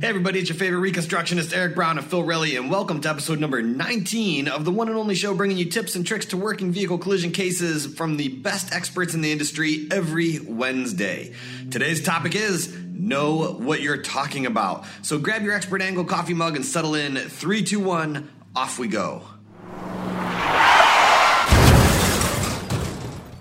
Hey, everybody, it's your favorite reconstructionist, Eric Brown of Phil Relly, and welcome to episode number 19 of the one and only show bringing you tips and tricks to working vehicle collision cases from the best experts in the industry every Wednesday. Today's topic is know what you're talking about. So grab your expert angle coffee mug and settle in. Three, two, one, off we go.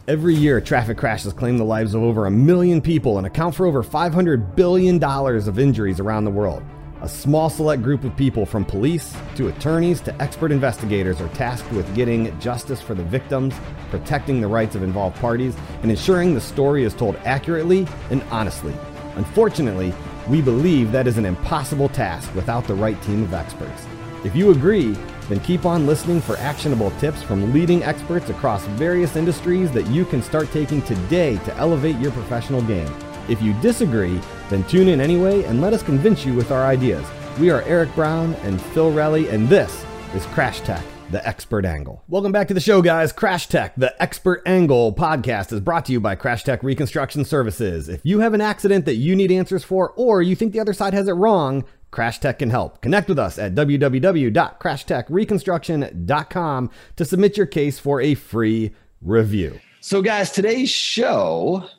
Every year, traffic crashes claim the lives of over a million people and account for over $500 billion of injuries around the world. A small select group of people, from police to attorneys to expert investigators, are tasked with getting justice for the victims, protecting the rights of involved parties, and ensuring the story is told accurately and honestly. Unfortunately, we believe that is an impossible task without the right team of experts. If you agree, then keep on listening for actionable tips from leading experts across various industries that you can start taking today to elevate your professional game. If you disagree, then tune in anyway and let us convince you with our ideas. We are Eric Brown and Phil Relly, and this is Crash Tech the Expert Angle. Welcome back to the show, guys. Crash Tech, the Expert Angle podcast is brought to you by Crash Tech Reconstruction Services. If you have an accident that you need answers for, or you think the other side has it wrong, Crash Tech can help. Connect with us at www.crashtechreconstruction.com to submit your case for a free review. So, guys, today's show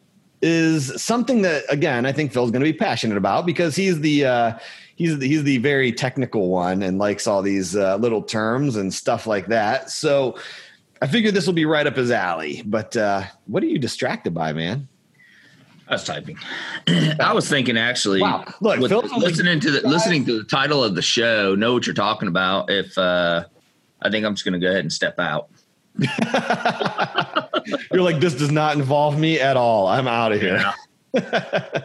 is something that, again, I think Phil's going to be passionate about because he's the uh, he's the, he's the very technical one and likes all these uh, little terms and stuff like that. So, I figured this will be right up his alley. But uh, what are you distracted by, man? I was typing. I was thinking actually. Wow! Look, with, listening to the listening to the title of the show, know what you're talking about. If uh, I think I'm just going to go ahead and step out. you're like, this does not involve me at all. I'm out of here. Yeah.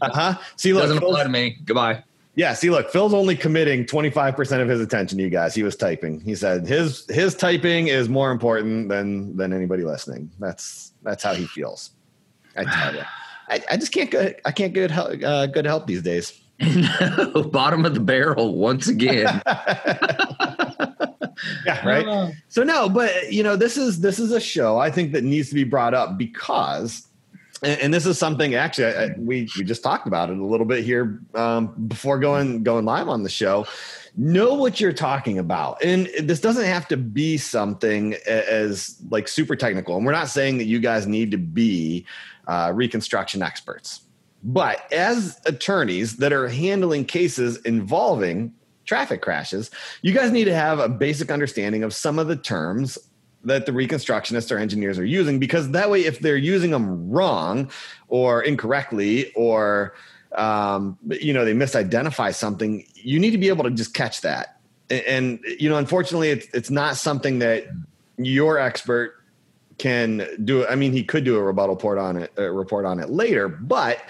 uh huh. See, look, doesn't apply to me. Goodbye. Yeah, see, look, Phil's only committing 25% of his attention to you guys. He was typing. He said his his typing is more important than than anybody listening. That's that's how he feels. I tell you, I, I just can't get I can't get uh, good help these days. Bottom of the barrel once again. yeah, right. Uh, so no, but you know, this is this is a show I think that needs to be brought up because and, and this is something actually I, I, we we just talked about it a little bit here um, before going going live on the show know what you're talking about and this doesn't have to be something as like super technical and we're not saying that you guys need to be uh, reconstruction experts. But as attorneys that are handling cases involving traffic crashes, you guys need to have a basic understanding of some of the terms that the reconstructionists or engineers are using because that way if they're using them wrong or incorrectly or um, you know they misidentify something you need to be able to just catch that and, and you know unfortunately it's, it's not something that your expert can do. I mean, he could do a rebuttal report on it, a report on it later, but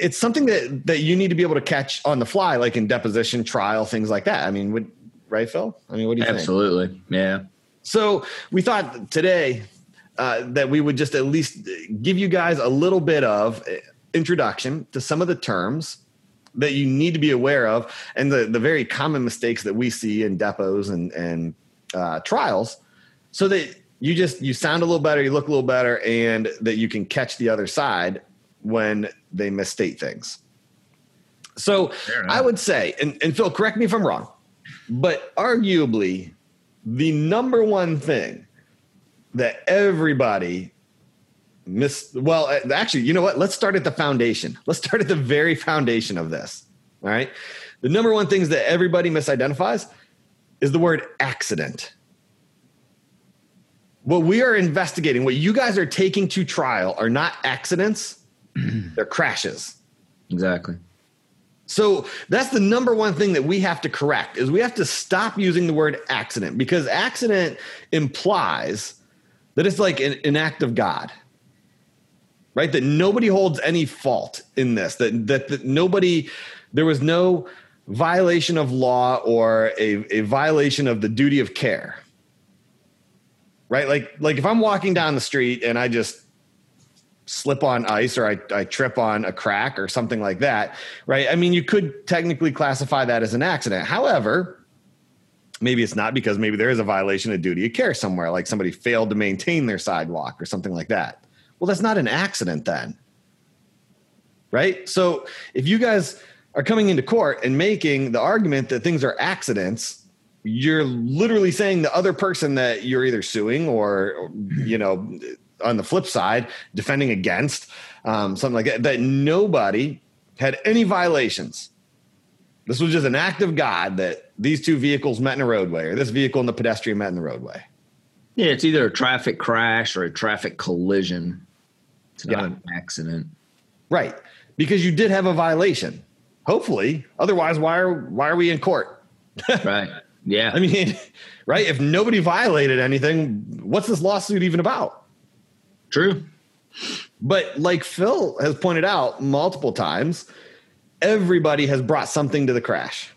it's something that that you need to be able to catch on the fly, like in deposition, trial, things like that. I mean, would right, Phil? I mean, what do you Absolutely. think? Absolutely, yeah. So we thought today uh, that we would just at least give you guys a little bit of introduction to some of the terms that you need to be aware of, and the the very common mistakes that we see in depots and and uh, trials, so that you just you sound a little better, you look a little better, and that you can catch the other side when they misstate things. So I would say, and, and Phil, correct me if I'm wrong, but arguably the number one thing that everybody miss well uh, actually you know what? Let's start at the foundation. Let's start at the very foundation of this all right? The number one things that everybody misidentifies is the word accident what we are investigating, what you guys are taking to trial are not accidents, they're crashes. Exactly. So that's the number one thing that we have to correct is we have to stop using the word accident because accident implies that it's like an, an act of God. Right? That nobody holds any fault in this. That that, that nobody there was no violation of law or a, a violation of the duty of care right? Like like if I'm walking down the street and I just slip on ice or I, I trip on a crack or something like that, right? I mean, you could technically classify that as an accident. However, maybe it's not because maybe there is a violation of duty of care somewhere, like somebody failed to maintain their sidewalk or something like that. Well, that's not an accident then. Right? So if you guys are coming into court and making the argument that things are accidents, you're literally saying the other person that you're either suing or, you know, on the flip side, defending against um, something like that, that nobody had any violations. This was just an act of God that these two vehicles met in a roadway, or this vehicle and the pedestrian met in the roadway. Yeah, it's either a traffic crash or a traffic collision. It's not Yeah. an accident. Right. Because you did have a violation. Hopefully. Otherwise, why are why are we in court? Right. Yeah. I mean, right? If nobody violated anything, what's this lawsuit even about? True. But like Phil has pointed out multiple times, everybody has brought something to the crash.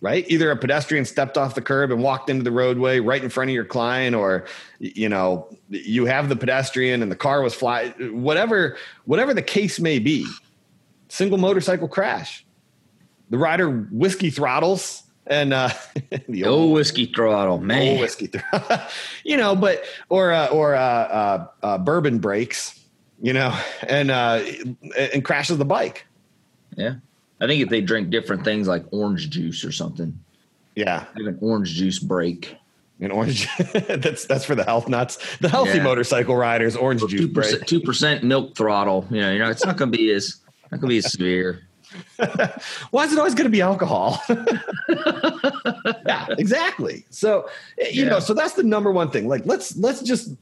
Right? Either a pedestrian stepped off the curb and walked into the roadway right in front of your client, or you know, you have the pedestrian and the car was fly whatever, whatever the case may be. Single motorcycle crash. The rider whiskey throttles and uh the Oh, whiskey throttle, man. old whiskey throttle. you know, but or uh, or uh, uh, uh, bourbon breaks, you know, and uh, and crashes the bike. Yeah. I think if they drink different things like orange juice or something, Yeah, have an orange juice break. an orange. that's that's for the health nuts. The healthy Yeah. motorcycle riders, orange juice Two break. percent, two percent milk throttle. You know, you know, it's not going to be as not going to be as severe. Why is it always going to be alcohol? yeah, exactly. So you Yeah. know, so that's the number one thing. Like, let's let's just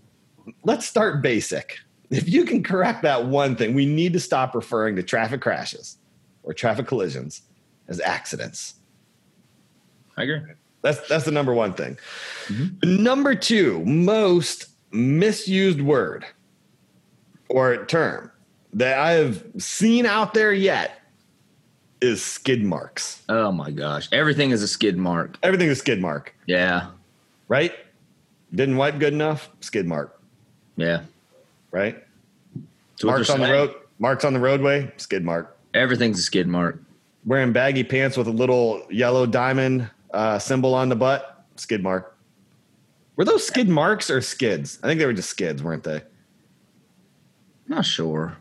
let's start basic. If you can correct that one thing, we need to stop referring to traffic crashes or traffic collisions as accidents. I agree. That's that's the number one thing. Mm-hmm. Number two, most misused word or term that I have seen out there yet is skid marks. Oh my gosh, everything is a skid mark. Everything is a skid mark, Yeah, right? Didn't wipe good enough, skid mark, yeah. right? Marks on the road, marks on the roadway, skid mark. Everything's a skid mark. Wearing baggy pants with a little yellow diamond uh, symbol on the butt, skid mark. Were those skid marks or skids? I think they were just skids, weren't they? Not sure.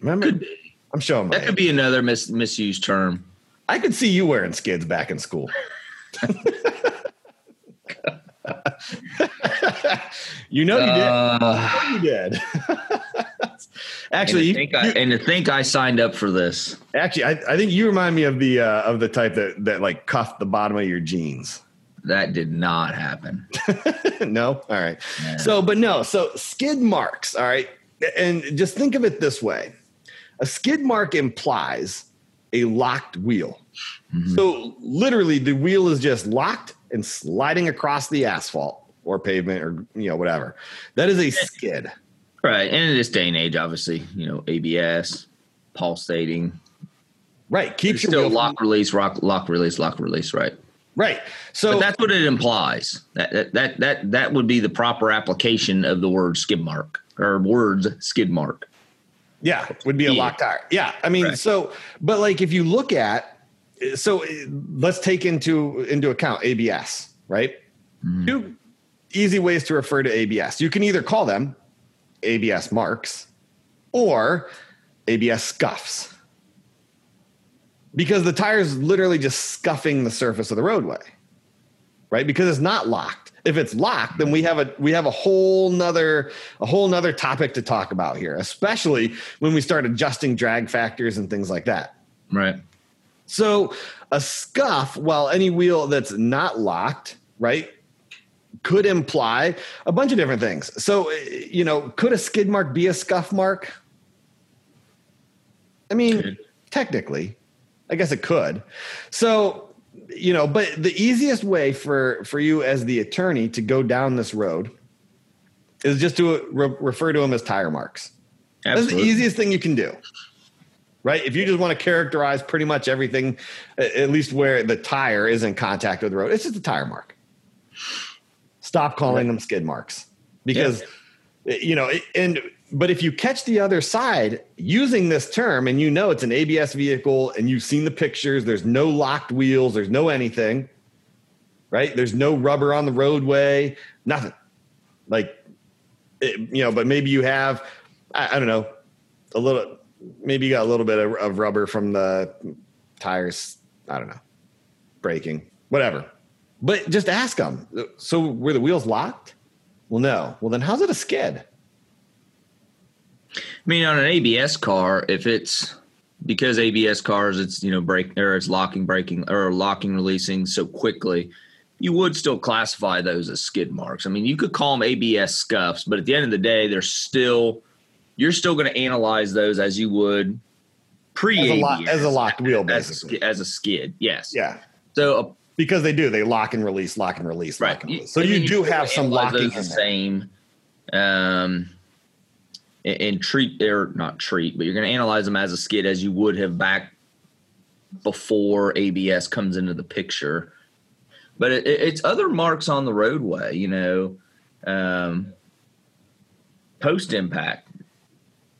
Remember? Could be. I'm showing That could be another mis- misused term. I could see you wearing skids back in school. you know you did. Uh, You did. and, actually, to think I, you- and to think I signed up for this. actually, I, I think you remind me of the uh, of the type that that like cuffed the bottom of your jeans. That did not happen. no, all right. Yeah. So, but no, so skid marks. All right, and just think of it this way: a skid mark implies a locked wheel. Mm-hmm. So, literally, the wheel is just locked and sliding across the asphalt or pavement or you know whatever. That is a skid. Right. And in this day and age, obviously, you know, ABS, pulsating, Right. Keeps your still wheel lock release, rock, lock release, lock release, right? right. So But that's what it implies. That, that that that that would be the proper application of the word skid mark or words skid mark. Yeah, would be a locked tire. Yeah, I mean, Right. so but like if you look at so let's take into into account ABS, right? Two easy ways to refer to ABS. You can either call them ABS marks or ABS scuffs. Because the tire is literally just scuffing the surface of the roadway. Right? Because it's not locked. If it's locked, then we have a we have a whole nother a whole nother topic to talk about here, especially when we start adjusting drag factors and things like that. Right. So a scuff, while any wheel that's not locked, right, could imply a bunch of different things. So, you know, could a skid mark be a scuff mark? I mean, Could. technically, I guess it could. So, you know, but the easiest way for for you as the attorney to go down this road is just to re- refer to them as tire marks. That's the easiest thing you can do. Right? If you just want to characterize pretty much everything, at least where the tire is in contact with the road, it's just a tire mark. Stop calling them skid marks because, you know, and but if you catch the other side using this term and you know it's an ABS vehicle and you've seen the pictures, there's no locked wheels, there's no anything, right? There's no rubber on the roadway, nothing. Like, it, you know, but maybe you have, I, I don't know, a little maybe you got a little bit of, of rubber from the tires. I don't know, braking, whatever. But just ask them. So were the wheels locked? Well, no. Well, then how's it a skid? I mean, on an ABS car, if it's because ABS cars, it's you know brake or it's locking, braking, or locking, releasing so quickly, you would still classify those as skid marks. I mean, you could call them ABS scuffs, but at the end of the day, they're still you're still going to analyze those as you would pre as a, lock, as a locked wheel, basically as a, as a skid. Yes. Yeah. So a, because they do, they lock and release, lock and release, right. and release. So you, you do have some locking. The same. Um, and treat or not treat, but you're going to analyze them as a skid as you would have back before ABS comes into the picture. But it, it's other marks on the roadway, you know, um, post impact.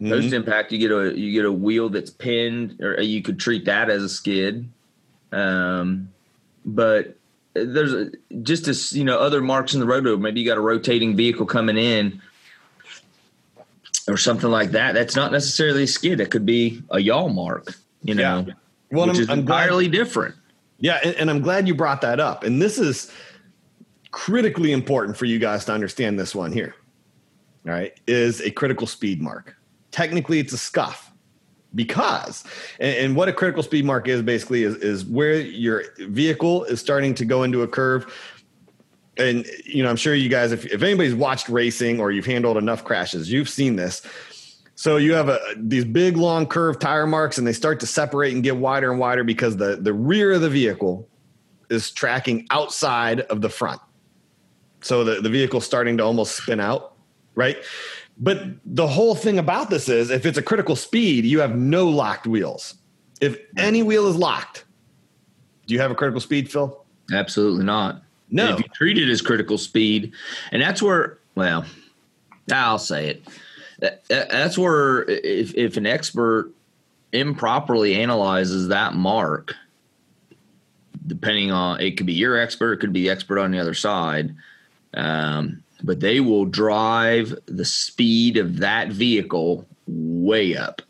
Mm-hmm. Post impact, you get a you get a wheel that's pinned, or you could treat that as a skid. Um, but there's a, just as you know other marks in the road. Maybe you got a rotating vehicle coming in or something like that. That's not necessarily a skid. It could be a yaw mark, you know, yeah. well, which I'm, is I'm entirely glad, different. Yeah, and, and I'm glad you brought that up. And this is critically important for you guys to understand this one here. All right, is a critical speed mark. Technically, it's a scuff because and, and, what a critical speed mark is basically is, is where your vehicle is starting to go into a curve and you know, I'm sure you guys, if, if anybody's watched racing or you've handled enough crashes, you've seen this. So you have a, these big long curved tire marks and they start to separate and get wider and wider because the, the rear of the vehicle is tracking outside of the front. So the, the vehicle's starting to almost spin out, right? But the whole thing about this is if it's a critical speed, you have no locked wheels. If any wheel is locked, do you have a critical speed, Phil? Absolutely not. No, if you treat it as critical speed, and that's where, well, I'll say it. That, that's where if if an expert improperly analyzes that mark, depending on it could be your expert, it could be the expert on the other side, um, but they will drive the speed of that vehicle way up.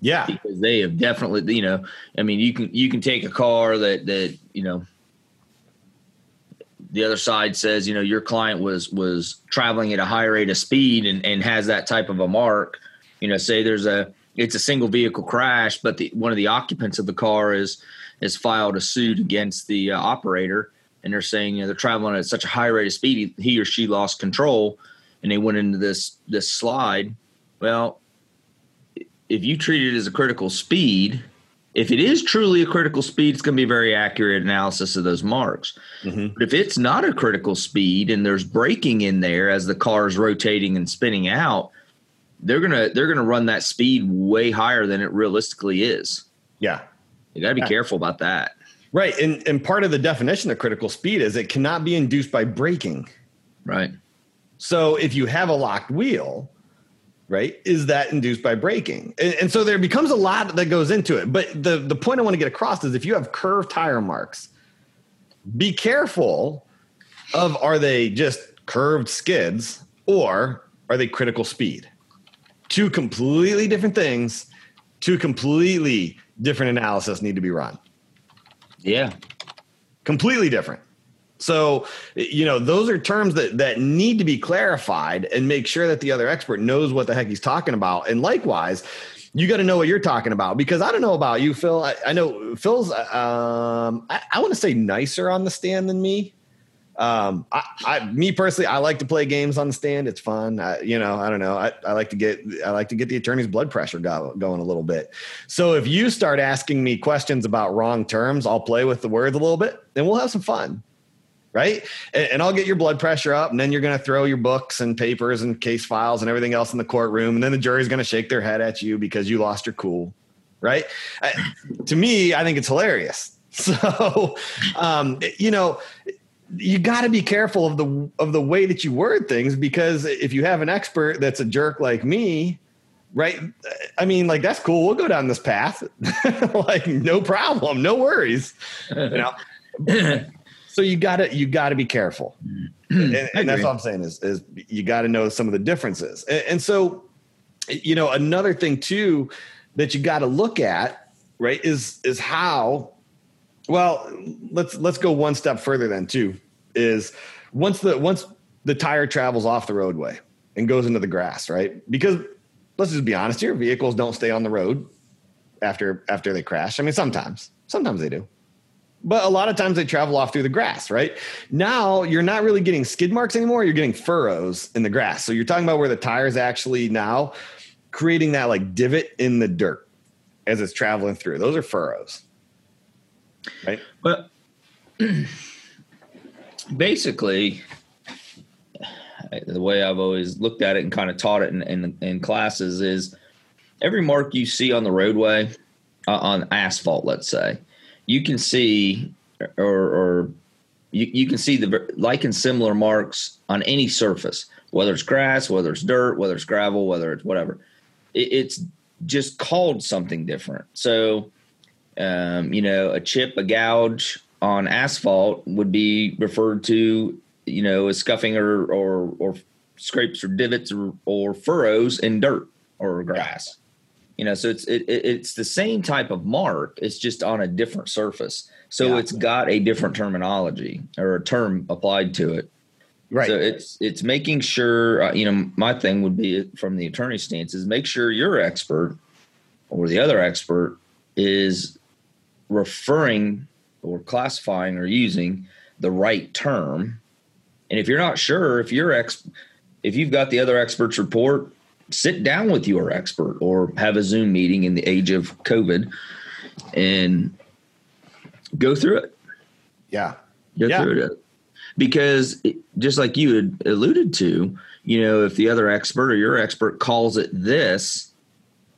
Yeah, because they have definitely, you know, I mean, you can you can take a car that that you know the other side says, you know, your client was was traveling at a high rate of speed and, and has that type of a mark, you know, say there's a it's a single vehicle crash, but the one of the occupants of the car is is filed a suit against the uh, operator, and they're saying you know they're traveling at such a high rate of speed, he, he or she lost control, and they went into this this slide. Well, if you treat it as a critical speed, if it is truly a critical speed, it's going to be a very accurate analysis of those marks. Mm-hmm. But if it's not a critical speed and there's braking in there as the car is rotating and spinning out, they're gonna they're gonna run that speed way higher than it realistically is. Yeah, you got to be yeah. careful about that. Right, and and part of the definition of critical speed is it cannot be induced by braking. Right. So if you have a locked wheel, right is that induced by braking. And, and, so there becomes a lot that goes into it. But the, the point i want to get across is if you have curved tire marks be careful of are they just curved skids or are they critical speed? Two completely different things two completely different analysis need to be run. Yeah. Completely different so, you know, those are terms that that need to be clarified and make sure that the other expert knows what the heck he's talking about. And likewise, you got to know what you're talking about because I don't know about you, Phil. I, I know Phil's, um, I, I want to say nicer on the stand than me. Um, I, I, me personally, I like to play games on the stand. It's fun. I, you know, I don't know. I, I like to get, I like to get the attorney's blood pressure go, going a little bit. So if you start asking me questions about wrong terms, I'll play with the words a little bit and we'll have some fun right? And, and, I'll get your blood pressure up, and then you're going to throw your books and papers and case files and everything else in the courtroom, and then the jury's going to shake their head at you because you lost your cool, right? I, to me, I think it's hilarious. So, um, you know, you got to be careful of the of the way that you word things because if you have an expert that's a jerk like me, right? I mean, like that's cool. We'll go down this path, like no problem, no worries. You know. So you gotta you gotta be careful, mm-hmm. and, and that's all I'm saying is is you got to know some of the differences. And, and so, you know, another thing too that you got to look at, right, is is how well, let's let's go one step further then too. Is once the once the tire travels off the roadway and goes into the grass, right? Because let's just be honest here, vehicles don't stay on the road after after they crash. I mean, sometimes, sometimes they do. But a lot of times they travel off through the grass, right? Now you're not really getting skid marks anymore. You're getting furrows in the grass. So you're talking about where the tires actually now creating that like divot in the dirt as it's traveling through. Those are furrows. Right. But basically, the way I've always looked at it and kind of taught it in, in, in classes is every mark you see on the roadway uh, on asphalt, let's say, you can see or, or you, you can see the like and similar marks on any surface, whether it's grass, whether it's dirt, whether it's gravel, whether it's whatever. It, it's just called something different. So, um, you know, a chip, a gouge on asphalt would be referred to, you know, as scuffing or or, or scrapes or divots or, or furrows in dirt or grass you know so it's it, it's the same type of mark it's just on a different surface. So yeah. it's got a different terminology or a term applied to it. Right. So it's it's making sure uh, you know my thing would be from the attorney stance is make sure your expert or the other expert is referring or classifying or using the right term. And if you're not sure if your ex if you've got the other expert's report sit down with your expert or have a Zoom meeting in the age of COVID and go through it. Yeah. Go yeah. through it. Because it, just like you had alluded to, you know, if the other expert or your expert calls it this,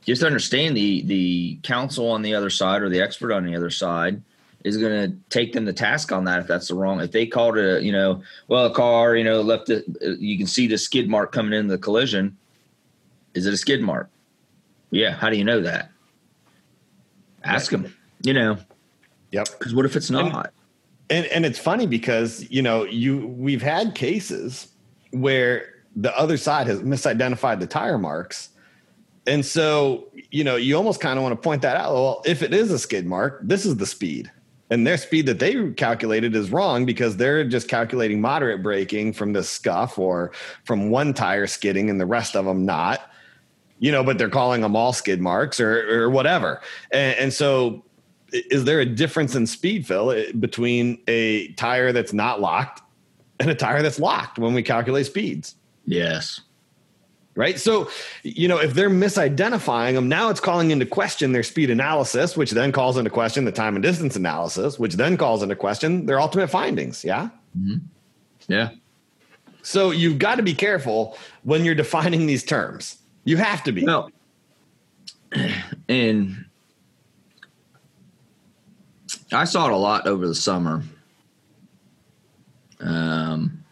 just understand the the counsel on the other side or the expert on the other side is going to take them to task on that if that's the wrong. If they called it, a, you know, well, a car, you know, left it, uh, you can see the skid mark coming in the collision is it a skid mark? Yeah. How do you know that? Ask them. You know. Yep. Because what if it's not? And, and and it's funny because you know you we've had cases where the other side has misidentified the tire marks. And so, you know, you almost kind of want to point that out. Well, if it is a skid mark, this is the speed. And their speed that they calculated is wrong because they're just calculating moderate braking from the scuff or from one tire skidding and the rest of them not you know, but they're calling them all skid marks or, or whatever. And, and so, is there a difference in speed, Phil, between a tire that's not locked and a tire that's locked when we calculate speeds? Yes. Right. So, you know, if they're misidentifying them, now it's calling into question their speed analysis, which then calls into question the time and distance analysis, which then calls into question their ultimate findings. Yeah. Mm-hmm. Yeah. So you've got to be careful when you're defining these terms. You have to be. No. And I saw it a lot over the summer. Um,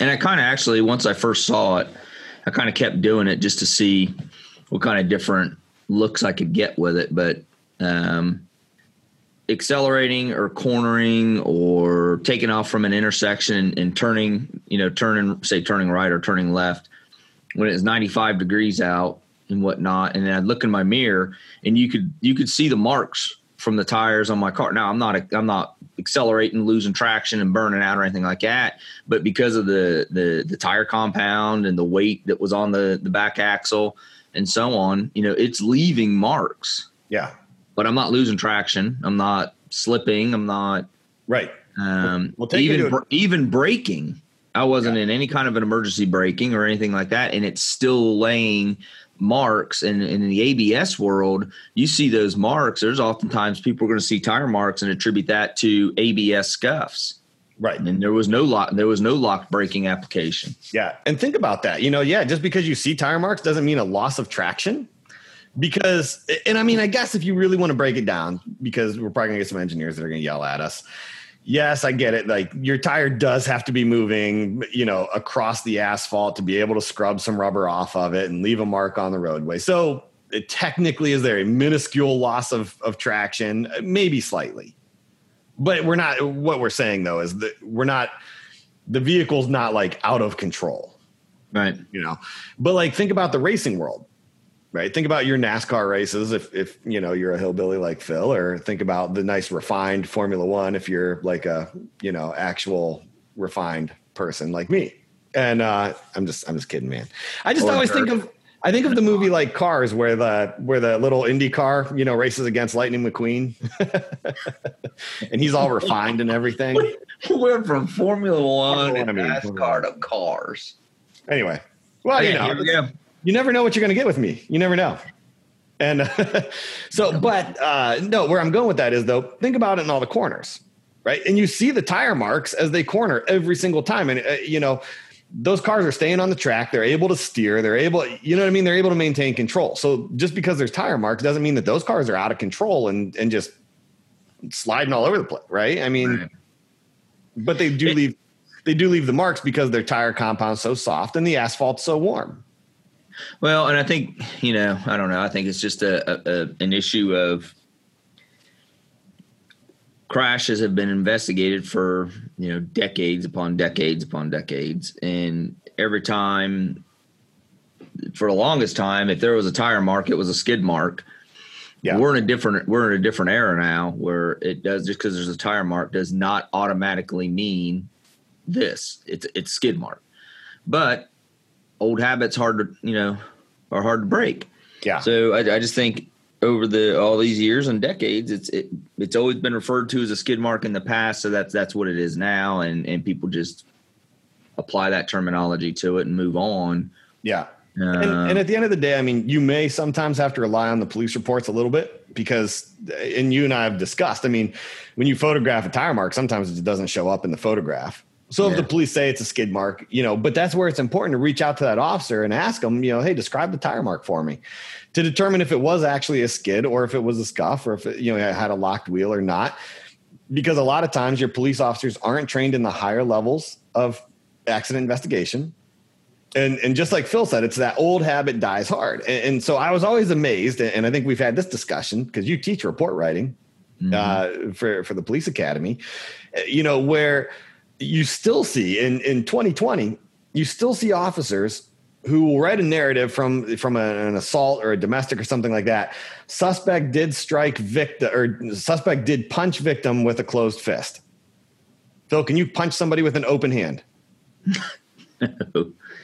and I kind of actually, once I first saw it, I kind of kept doing it just to see what kind of different looks I could get with it. But um, accelerating or cornering or taking off from an intersection and turning, you know, turning, say, turning right or turning left when it's 95 degrees out and whatnot. And then I'd look in my mirror and you could you could see the marks from the tires on my car. Now I'm not I'm not accelerating, losing traction and burning out or anything like that. But because of the the the tire compound and the weight that was on the the back axle and so on, you know, it's leaving marks. Yeah. But I'm not losing traction. I'm not slipping. I'm not right. Um, we'll, we'll even even braking I wasn't in any kind of an emergency braking or anything like that, and it's still laying marks. And, and in the ABS world, you see those marks. There's oftentimes people are going to see tire marks and attribute that to ABS scuffs. Right. And there was no lock there was no locked braking application. Yeah. And think about that. You know, yeah, just because you see tire marks doesn't mean a loss of traction. Because and I mean, I guess if you really want to break it down, because we're probably gonna get some engineers that are gonna yell at us yes, I get it. Like your tire does have to be moving, you know, across the asphalt to be able to scrub some rubber off of it and leave a mark on the roadway. So it technically is there a minuscule loss of, of traction, maybe slightly. But we're not what we're saying though is that we're not the vehicle's not like out of control. Right. You know. But like think about the racing world. Right? Think about your NASCAR races if if you know you're a hillbilly like Phil, or think about the nice refined Formula One if you're like a you know actual refined person like me. And uh, I'm just I'm just kidding, man. I just Or always think of I think of the movie like Cars, where the where the little Indy car you know races against Lightning McQueen, and he's all refined and everything. We went from Formula One Formula and One, I mean, NASCAR to cars. Anyway, well, you know, here we go. You never know what you're going to get with me. You never know. And so, but uh, no, where I'm going with that is though, think about it in all the corners, right? And you see the tire marks as they corner every single time. And, uh, you know, those cars are staying on the track. They're able to steer. They're able, you know what I mean? They're able to maintain control. So just because there's tire marks doesn't mean that those cars are out of control and, and just sliding all over the place, right? I mean, Right. but they do leave, they do leave the marks because their tire compound's so soft and the asphalt's so warm. Well, and I think you know, I don't know. I think it's just a, a, a an issue of crashes have been investigated for you know decades upon decades upon decades, and every time, for the longest time, if there was a tire mark, it was a skid mark. Yeah. We're in a different we're in a different era now where it does just because there's a tire mark does not automatically mean this. It's it's skid mark. But old habits hard to you know are hard to break. Yeah. So I, I just think over the all these years and decades, it's it, it's always been referred to as a skid mark in the past. So that's that's what it is now, and and people just apply that terminology to it and move on. yeah. Uh, and, and at the end of the day, I mean, you may sometimes have to rely on the police reports a little bit because, and you and I have discussed. I mean, when you photograph a tire mark, sometimes it doesn't show up in the photograph. So if the police say it's a skid mark, you know, but that's where it's important to reach out to that officer and ask them, you know, hey, describe the tire mark for me, to determine if it was actually a skid or if it was a scuff or if it, you know, it had a locked wheel or not. Because a lot of times your police officers aren't trained in the higher levels of accident investigation and and just like Phil said, it's that old habit dies hard. And, and so I was always amazed, and I think we've had this discussion because you teach report writing uh, for for the police academy. You know where you still see in in 2020, you still see officers who will write a narrative from from a- an assault or a domestic or something like that. Suspect did strike victim or suspect did punch victim with a closed fist. Phil, can you punch somebody with an open hand?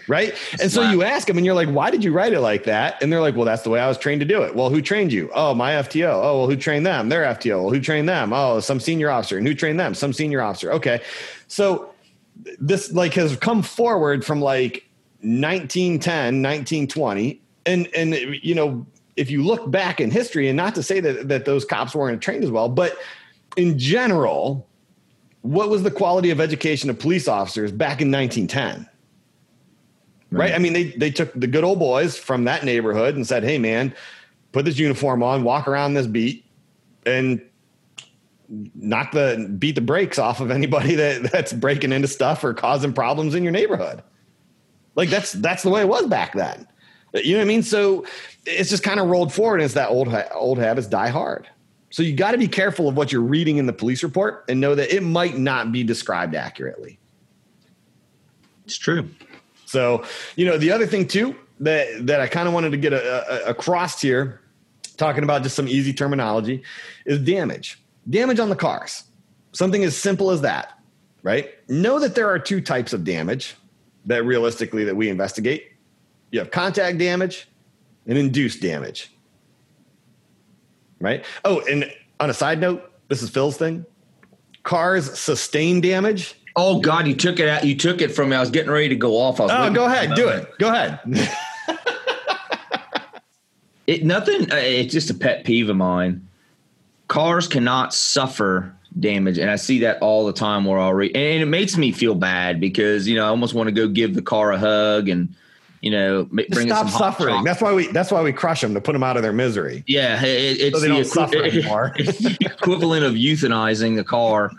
right? And so Slap. you ask them, and you're like, "Why did you write it like that?" And they're like, "Well, that's the way I was trained to do it." Well, who trained you? Oh, my FTO. Oh, well, who trained them? Their FTO. Well, who trained them? Oh, some senior officer. And who trained them? Some senior officer. Okay, so this like has come forward from like 1910, 1920, and and you know if you look back in history, and not to say that that those cops weren't trained as well, but in general. What was the quality of education of police officers back in 1910? right? I mean, they they took the good old boys from that neighborhood and said, "Hey, man, put this uniform on, walk around this beat, and knock the beat the brakes off of anybody that that's breaking into stuff or causing problems in your neighborhood." Like that's that's the way it was back then. You know what I mean? So it's just kind of rolled forward. And it's that old old habits die hard. So you got to be careful of what you're reading in the police report and know that it might not be described accurately. it's true. So, you know, the other thing too that that I kind of wanted to get a, a, across here, talking about just some easy terminology, is damage. Damage on the cars. Something as simple as that, right? Know that there are two types of damage that realistically that we investigate. You have contact damage and induced damage. Right? Oh, and on a side note, this is Phil's thing. Cars sustain damage. Oh God, you took it out. You took it from me. I was getting ready to go off. I was Oh, go ahead, do it. Go ahead. It nothing. uh, It's just a pet peeve of mine. Cars cannot suffer damage, and I see that all the time. Where I'll read, and it makes me feel bad because you know I almost want to go give the car a hug and you know bring it stop some suffering. That's why we. That's why we crush them to put them out of their misery. Yeah, it, it's So they the don't suffer anymore. it's the equivalent of euthanizing the car.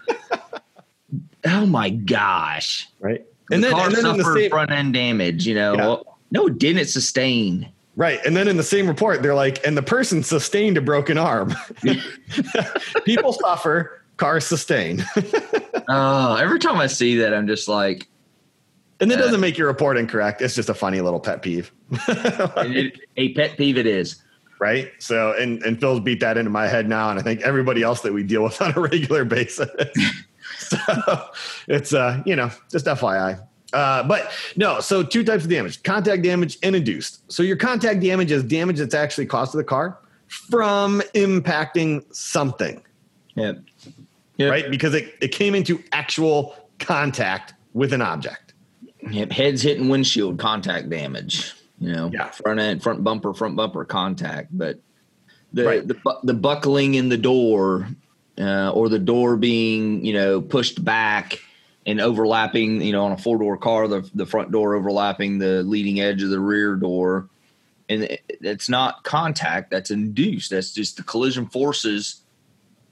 oh my gosh! Right. And the then, car and then in the suffered same front end damage. You know, Yeah. Well, no, it didn't sustain. Right, and then in the same report, they're like, and the person sustained a broken arm. People suffer, cars sustain. Oh, every time I see that, I'm just like, And that uh, doesn't make your report incorrect. It's just a funny little pet peeve. it, a pet peeve it is. Right. So, and, and Phil's beat that into my head now. And I think everybody else that we deal with on a regular basis. so it's, uh, you know, just FYI. Uh, but no, so two types of damage contact damage and induced. So your contact damage is damage that's actually caused to the car from impacting something. Yep. yep. Right? Because it, it came into actual contact with an object. Yep. Heads hitting windshield contact damage. You know, yeah. front end, front bumper, front bumper contact. But the right. the, the buckling in the door, uh, or the door being you know pushed back and overlapping, you know, on a four door car, the the front door overlapping the leading edge of the rear door, and it's not contact that's induced. That's just the collision forces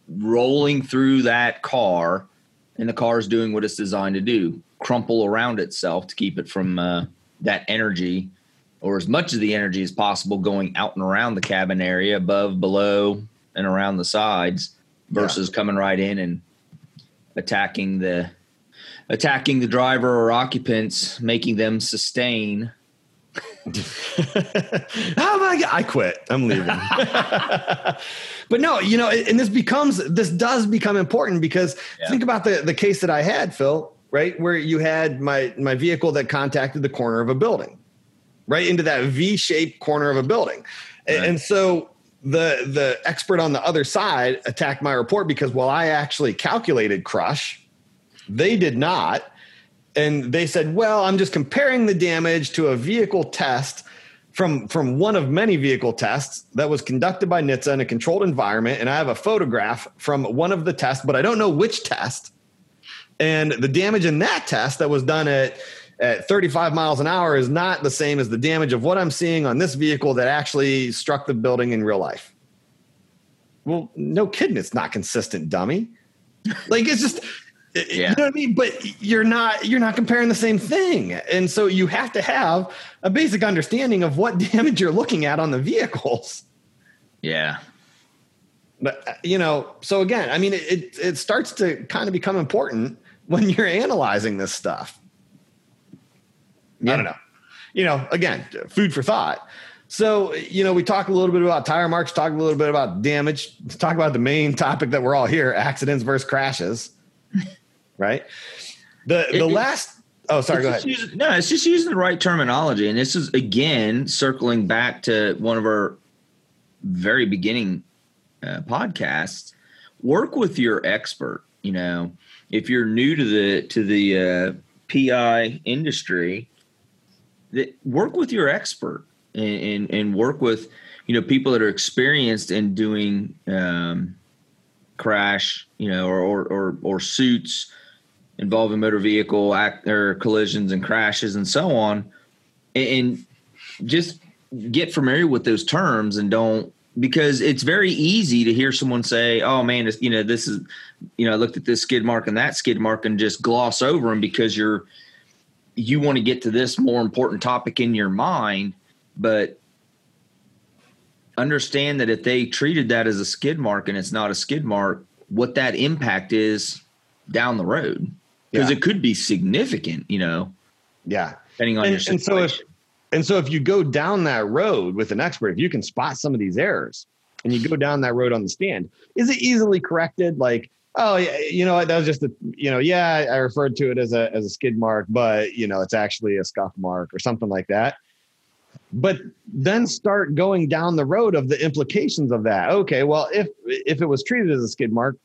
rolling through that car, and the car is doing what it's designed to do: crumple around itself to keep it from uh, that energy, or as much of the energy as possible, going out and around the cabin area, above, below, and around the sides, versus yeah. coming right in and attacking the attacking the driver or occupants, making them sustain. oh my god, I quit. I'm leaving. but no, you know, and this becomes this does become important because yeah. think about the the case that I had, Phil, right? Where you had my my vehicle that contacted the corner of a building, right into that V-shaped corner of a building. Right. And, and so the the expert on the other side attacked my report because while I actually calculated crush they did not. And they said, well, I'm just comparing the damage to a vehicle test from, from one of many vehicle tests that was conducted by NHTSA in a controlled environment. And I have a photograph from one of the tests, but I don't know which test. And the damage in that test that was done at, at 35 miles an hour is not the same as the damage of what I'm seeing on this vehicle that actually struck the building in real life. Well, no kidding, it's not consistent, dummy. Like it's just yeah. You know what I mean? But you're not you're not comparing the same thing. And so you have to have a basic understanding of what damage you're looking at on the vehicles. Yeah. But uh, you know, so again, I mean it it starts to kind of become important when you're analyzing this stuff. Yeah. I don't know. You know, again, food for thought. So, you know, we talk a little bit about tire marks, talk a little bit about damage, talk about the main topic that we're all here, accidents versus crashes right? The the it, last oh sorry go ahead. Using, no, it's just using the right terminology, and this is again circling back to one of our very beginning uh, podcasts. Work with your expert. You know, if you're new to the to the uh, PI industry, that work with your expert and, and, and work with you know people that are experienced in doing um, crash, you know, or or or, or suits involving motor vehicle act or collisions and crashes and so on, and just get familiar with those terms and don't because it's very easy to hear someone say, "Oh man, you know this is," you know, I looked at this skid mark and that skid mark and just gloss over them because you're you want to get to this more important topic in your mind, but understand that if they treated that as a skid mark and it's not a skid mark, what that impact is down the road because yeah. it could be significant, you know. Yeah, depending on and, your situation. And so if and so if you go down that road with an expert, if you can spot some of these errors and you go down that road on the stand, is it easily corrected? Like, oh, you know, that was just a, you know, yeah, I referred to it as a as a skid mark, but you know, it's actually a scuff mark or something like that. But then start going down the road of the implications of that. Okay, well, if if it was treated as a skid mark,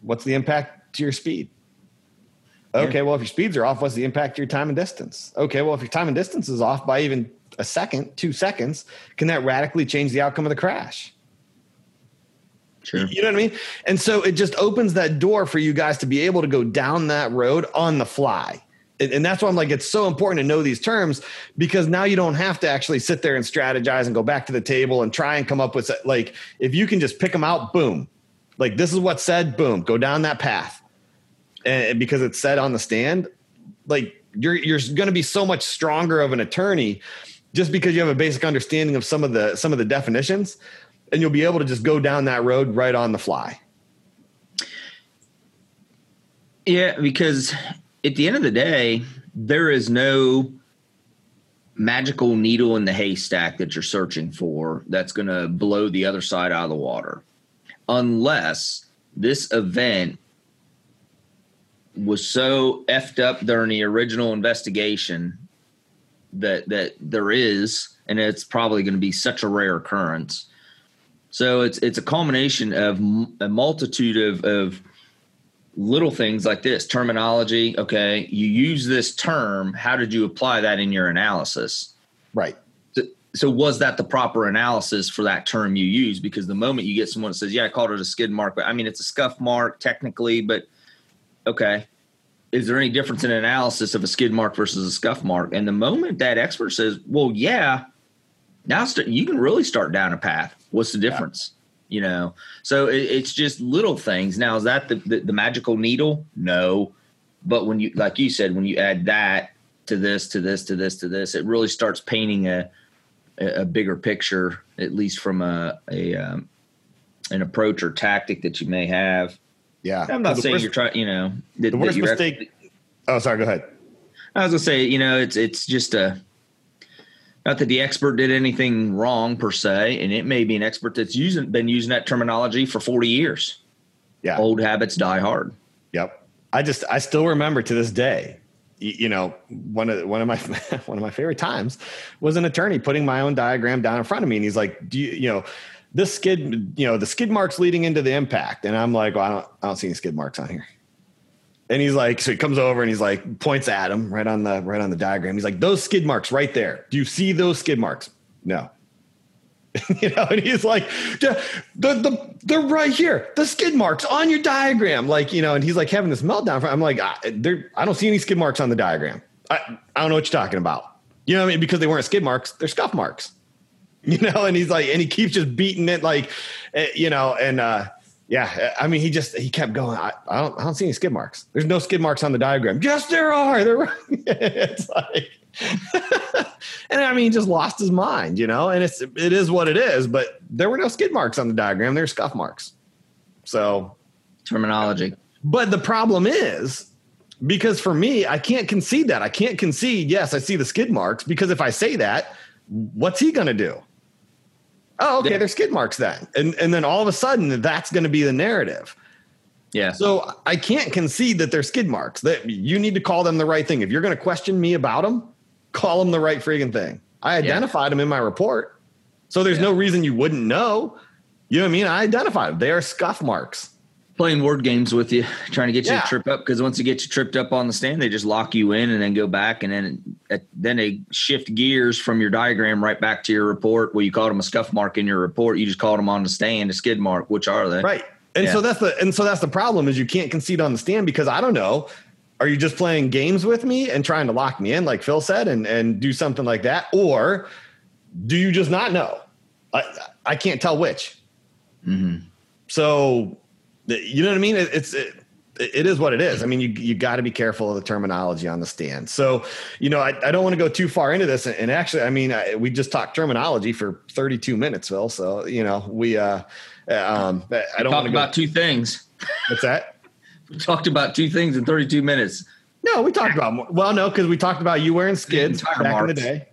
what's the impact to your speed? Okay, well, if your speeds are off, what's the impact to your time and distance? Okay, well, if your time and distance is off by even a second, two seconds, can that radically change the outcome of the crash? Sure. You know what I mean? And so it just opens that door for you guys to be able to go down that road on the fly. And that's why I'm like, it's so important to know these terms because now you don't have to actually sit there and strategize and go back to the table and try and come up with like, if you can just pick them out, boom, like this is what's said, boom, go down that path and because it's said on the stand, like you're you're going to be so much stronger of an attorney just because you have a basic understanding of some of the some of the definitions, and you'll be able to just go down that road right on the fly. Yeah, because at the end of the day, there is no magical needle in the haystack that you're searching for that's going to blow the other side out of the water unless this event was so effed up during the original investigation that that there is and it's probably going to be such a rare occurrence. So it's it's a culmination of a multitude of of little things like this. Terminology okay you use this term how did you apply that in your analysis? Right. So, so was that the proper analysis for that term you use? Because the moment you get someone that says yeah i called it a skid mark but i mean it's a scuff mark technically but okay is there any difference in analysis of a skid mark versus a scuff mark? And the moment that expert says well yeah now st- you can really start down a path. What's the difference? Yeah you know? So it, it's just little things. Now is that the, the, the magical needle? No. But when you like you said when you add that to this to this to this to this it really starts painting a a bigger picture at least from a a um, an approach or tactic that you may have yeah i'm not saying worst, you're trying you know that, the worst mistake oh sorry go ahead i was gonna say you know it's it's just a not that the expert did anything wrong per se, and it may be an expert that's using been using that terminology for 40 years. Yeah. Old habits die hard. Yep. I just I still remember to this day, you know, one of one of my one of my favorite times was an attorney putting my own diagram down in front of me, and he's like, "Do you you know this skid you know the skid marks leading into the impact?" And I'm like, "Well, I don't I don't see any skid marks on here." And he's like, so he comes over and he's like, points at him right on the right on the diagram. He's like, those skid marks right there. Do you see those skid marks? No. you know, and he's like, the, the, they're right here. The skid marks on your diagram. Like, you know, and he's like having this meltdown. I'm like, I, I don't see any skid marks on the diagram. I, I don't know what you're talking about. You know what I mean? Because they weren't skid marks, they're scuff marks. You know, and he's like, and he keeps just beating it like, eh, you know, and, uh, yeah, I mean, he just he kept going. I, I, don't I don't see any skid marks. There's no skid marks on the diagram. Yes, there are. There, it's like, and I mean, he just lost his mind, you know. And it's it is what it is. But there were no skid marks on the diagram. There's scuff marks. So terminology. But the problem is because for me, I can't concede that. I can't concede. Yes, I see the skid marks because if I say that, what's he going to do? Oh, okay, there's skid marks then. And and then all of a sudden that's going to be the narrative. Yeah. So I can't concede that they're skid marks. That you need to call them the right thing. If you're going to question me about them, call them the right freaking thing. I identified yeah. them in my report. So there's yeah. no reason you wouldn't know. You know what I mean? I identified them. They are scuff marks playing word games with you, trying to get you yeah. to trip up. Because once you get you tripped up on the stand, they just lock you in and then go back, and then then they shift gears from your diagram right back to your report. Well, you called them a scuff mark in your report, you just called them on the stand a skid mark. Which are they? Right. And yeah. so that's the and so that's the problem is you can't concede on the stand because I don't know. Are you just playing games with me and trying to lock me in, like Phil said, and and do something like that, or do you just not know? I I can't tell which. Mm-hmm. So you know what I mean? It, it's it, it is what it is. I mean, you you got to be careful of the terminology on the stand. So, you know, I, I don't want to go too far into this. And actually, I mean, I, we just talked terminology for 32 minutes, Phil. So, you know, we uh, um, I don't talk about two things. What's that? we talked about two things in 32 minutes. No, we talked about more. Well, no, because we talked about you wearing skids back marks. in the day.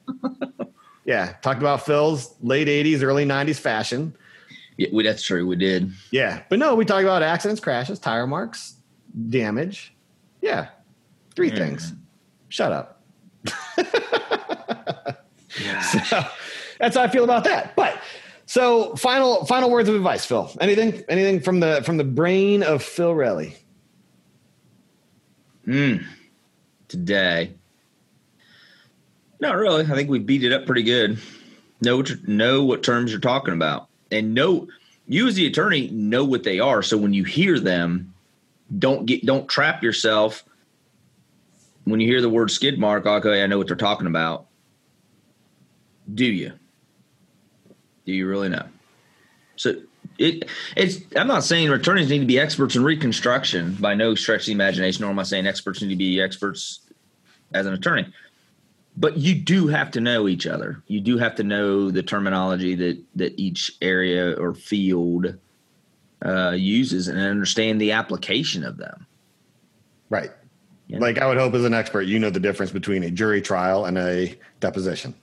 yeah, talked about Phil's late 80s, early 90s fashion. Yeah, we, that's true. We did. Yeah, but no, we talked about accidents, crashes, tire marks, damage. Yeah, three mm. things. Shut up. so, that's how I feel about that. But so final final words of advice, Phil. Anything anything from the from the brain of Phil Relly? Mm, today. Not really. I think we beat it up pretty good. Know know what terms you're talking about and know you as the attorney know what they are. So when you hear them, don't get don't trap yourself. When you hear the word skid mark, okay, I know what they're talking about. Do you? Do you really know? So it it's I'm not saying attorneys need to be experts in reconstruction by no stretch of the imagination, nor am I saying experts need to be experts as an attorney but you do have to know each other. You do have to know the terminology that that each area or field uh, uses and understand the application of them. Right. Yeah. Like I would hope as an expert, you know the difference between a jury trial and a deposition.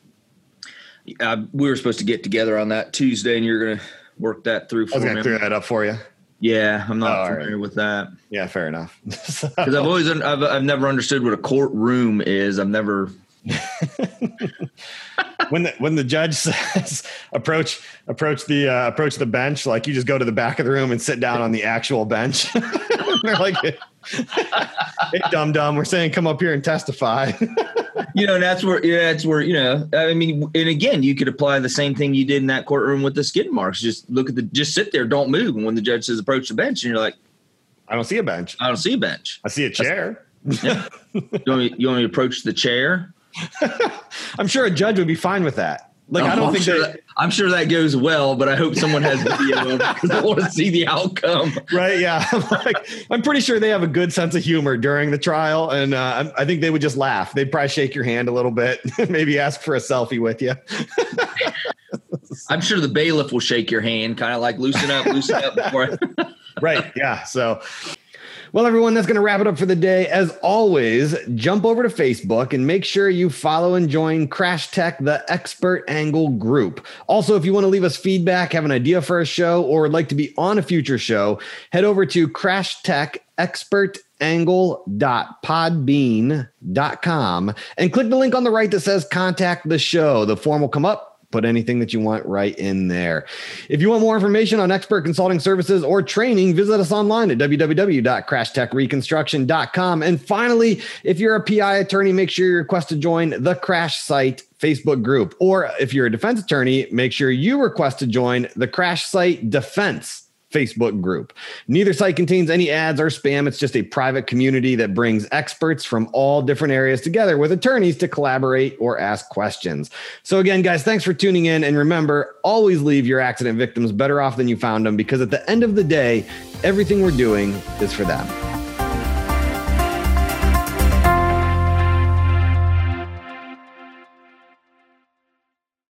Uh, we were supposed to get together on that Tuesday, and you're going to work that through. For I was going to clear that up for you. Yeah, I'm not oh, familiar right. with that. Yeah, fair enough. Because I've always I've, I've never understood what a courtroom is. I've never. when the when the judge says approach approach the uh, approach the bench, like you just go to the back of the room and sit down on the actual bench. They're like, "Hey, dumb dumb, we're saying come up here and testify." you know, and that's where yeah, that's where you know. I mean, and again, you could apply the same thing you did in that courtroom with the skid marks. Just look at the, just sit there, don't move. And when the judge says approach the bench, and you're like, I don't see a bench. I don't see a bench. I see a chair. Yeah. you, want me, you want me to approach the chair? I'm sure a judge would be fine with that. Like I don't I'm think sure that, I'm sure that goes well, but I hope someone has video because I want to see the outcome. Right? Yeah. I'm like I'm pretty sure they have a good sense of humor during the trial, and uh, I think they would just laugh. They'd probably shake your hand a little bit, maybe ask for a selfie with you. I'm sure the bailiff will shake your hand, kind of like loosen up, loosen up before. right. Yeah. So well, everyone, that's going to wrap it up for the day. As always, jump over to Facebook and make sure you follow and join Crash Tech, the expert angle group. Also, if you want to leave us feedback, have an idea for a show, or would like to be on a future show, head over to Crash Tech Expert angle.podbean.com and click the link on the right that says contact the show. The form will come up put anything that you want right in there. If you want more information on expert consulting services or training, visit us online at www.crashtechreconstruction.com. And finally, if you're a PI attorney, make sure you request to join the Crash Site Facebook group. Or if you're a defense attorney, make sure you request to join the Crash Site Defense Facebook group. Neither site contains any ads or spam. It's just a private community that brings experts from all different areas together with attorneys to collaborate or ask questions. So, again, guys, thanks for tuning in. And remember, always leave your accident victims better off than you found them because at the end of the day, everything we're doing is for them.